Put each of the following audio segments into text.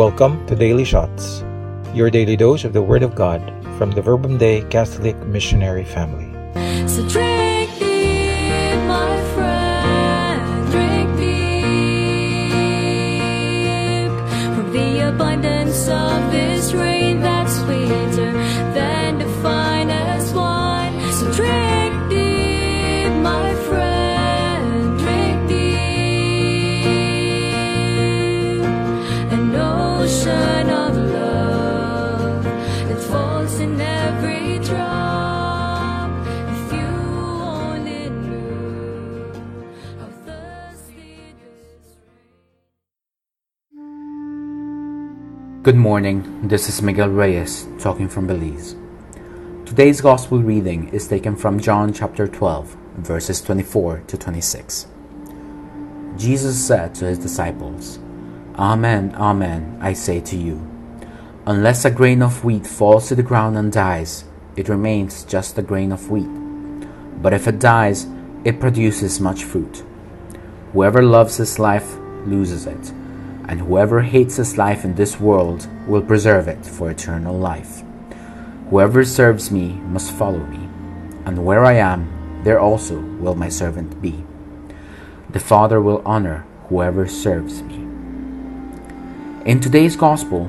Welcome to Daily Shots, your daily dose of the Word of God from the Verbum Dei Catholic Missionary Family. So drink my friend, drink deep from the abundance of Good morning, this is Miguel Reyes talking from Belize. Today's Gospel reading is taken from John chapter 12, verses 24 to 26. Jesus said to his disciples, Amen, Amen, I say to you, unless a grain of wheat falls to the ground and dies, it remains just a grain of wheat. But if it dies, it produces much fruit. Whoever loves his life loses it, and whoever hates his life in this world will preserve it for eternal life. Whoever serves me must follow me, and where I am, there also will my servant be. The Father will honor whoever serves me. In today's Gospel,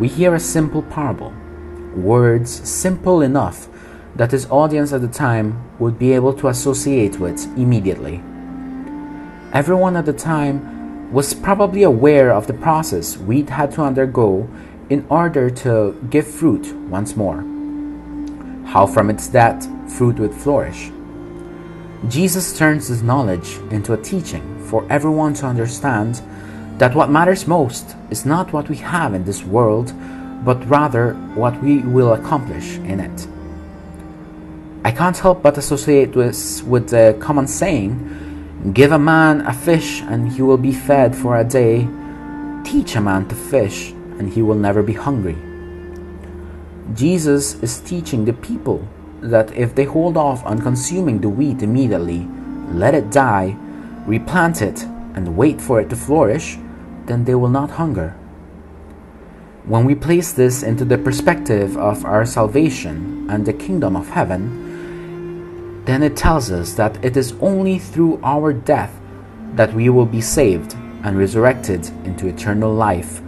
we hear a simple parable, words simple enough that his audience at the time would be able to associate with immediately. Everyone at the time was probably aware of the process wheat had to undergo in order to give fruit once more. How from its death fruit would flourish. Jesus turns this knowledge into a teaching for everyone to understand that what matters most is not what we have in this world, but rather what we will accomplish in it. I can't help but associate this with the common saying Give a man a fish and he will be fed for a day. Teach a man to fish and he will never be hungry. Jesus is teaching the people that if they hold off on consuming the wheat immediately, let it die, replant it, and wait for it to flourish, then they will not hunger. When we place this into the perspective of our salvation and the kingdom of heaven, then it tells us that it is only through our death that we will be saved and resurrected into eternal life,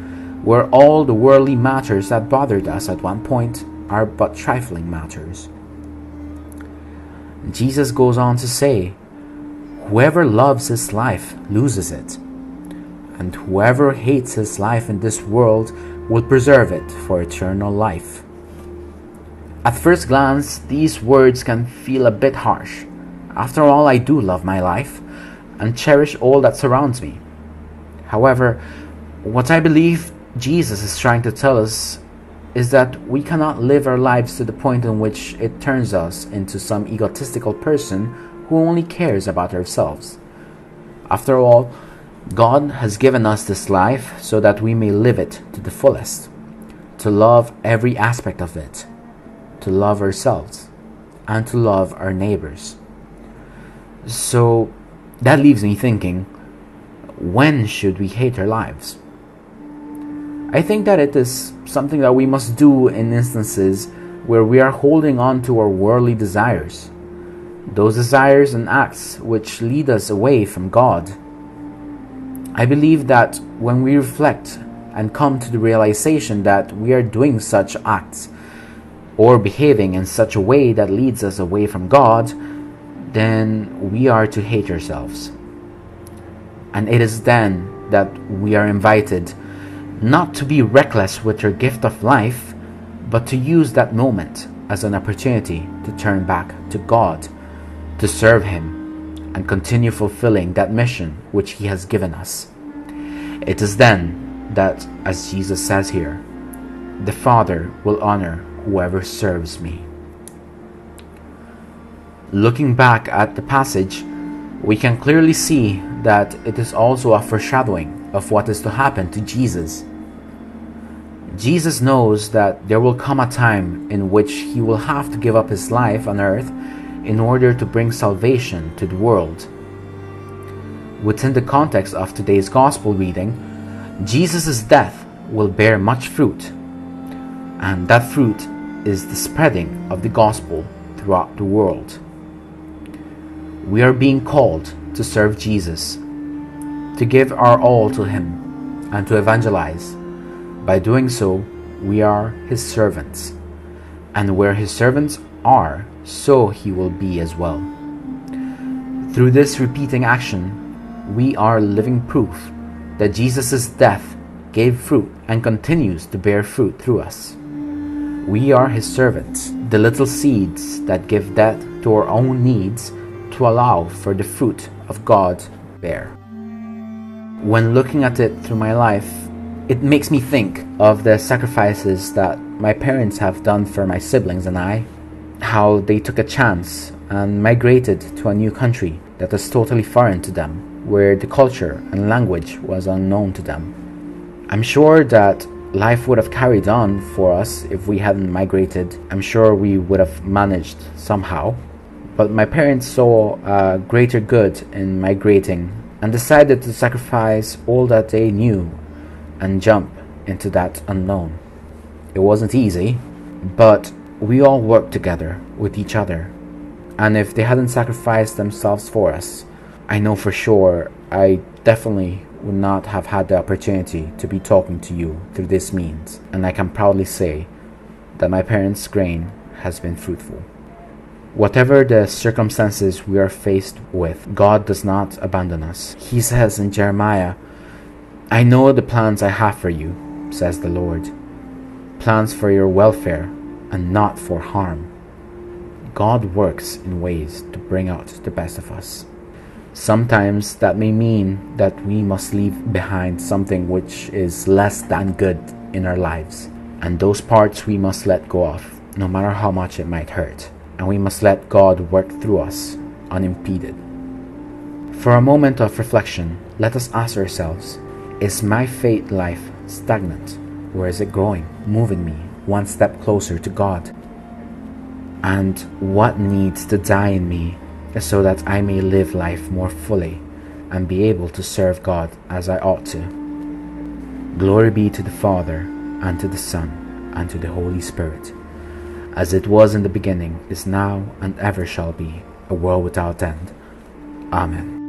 where all the worldly matters that bothered us at one point are but trifling matters. Jesus goes on to say, Whoever loves his life loses it, and whoever hates his life in this world will preserve it for eternal life. At first glance, these words can feel a bit harsh. After all, I do love my life and cherish all that surrounds me. However, what I believe Jesus is trying to tell us is that we cannot live our lives to the point in which it turns us into some egotistical person who only cares about ourselves. After all, God has given us this life so that we may live it to the fullest, to love every aspect of it, to love ourselves, and to love our neighbors. So that leaves me thinking when should we hate our lives? I think that it is something that we must do in instances where we are holding on to our worldly desires, those desires and acts which lead us away from God. I believe that when we reflect and come to the realization that we are doing such acts or behaving in such a way that leads us away from God, then we are to hate ourselves. And it is then that we are invited not to be reckless with your gift of life, but to use that moment as an opportunity to turn back to God, to serve Him, and continue fulfilling that mission which He has given us. It is then that, as Jesus says here, the Father will honor whoever serves me. Looking back at the passage, we can clearly see that it is also a foreshadowing of what is to happen to Jesus. Jesus knows that there will come a time in which he will have to give up his life on earth in order to bring salvation to the world. Within the context of today's gospel reading, Jesus' death will bear much fruit, and that fruit is the spreading of the gospel throughout the world. We are being called to serve Jesus, to give our all to Him, and to evangelize. By doing so, we are His servants, and where His servants are, so He will be as well. Through this repeating action, we are living proof that Jesus' death gave fruit and continues to bear fruit through us. We are His servants, the little seeds that give death to our own needs to allow for the fruit of God bear. When looking at it through my life, it makes me think of the sacrifices that my parents have done for my siblings and I, how they took a chance and migrated to a new country that was totally foreign to them where the culture and language was unknown to them. I'm sure that life would have carried on for us if we hadn't migrated. I'm sure we would have managed somehow. But my parents saw a greater good in migrating and decided to sacrifice all that they knew and jump into that unknown. It wasn't easy, but we all worked together with each other. And if they hadn't sacrificed themselves for us, I know for sure I definitely would not have had the opportunity to be talking to you through this means, and I can proudly say that my parents' grain has been fruitful. Whatever the circumstances we are faced with, God does not abandon us. He says in Jeremiah, I know the plans I have for you, says the Lord plans for your welfare and not for harm. God works in ways to bring out the best of us. Sometimes that may mean that we must leave behind something which is less than good in our lives. And those parts we must let go of, no matter how much it might hurt. And we must let God work through us unimpeded. For a moment of reflection, let us ask ourselves Is my faith life stagnant? Or is it growing, moving me one step closer to God? And what needs to die in me so that I may live life more fully and be able to serve God as I ought to. Glory be to the Father, and to the Son, and to the Holy Spirit, as it was in the beginning, is now, and ever shall be, a world without end. Amen.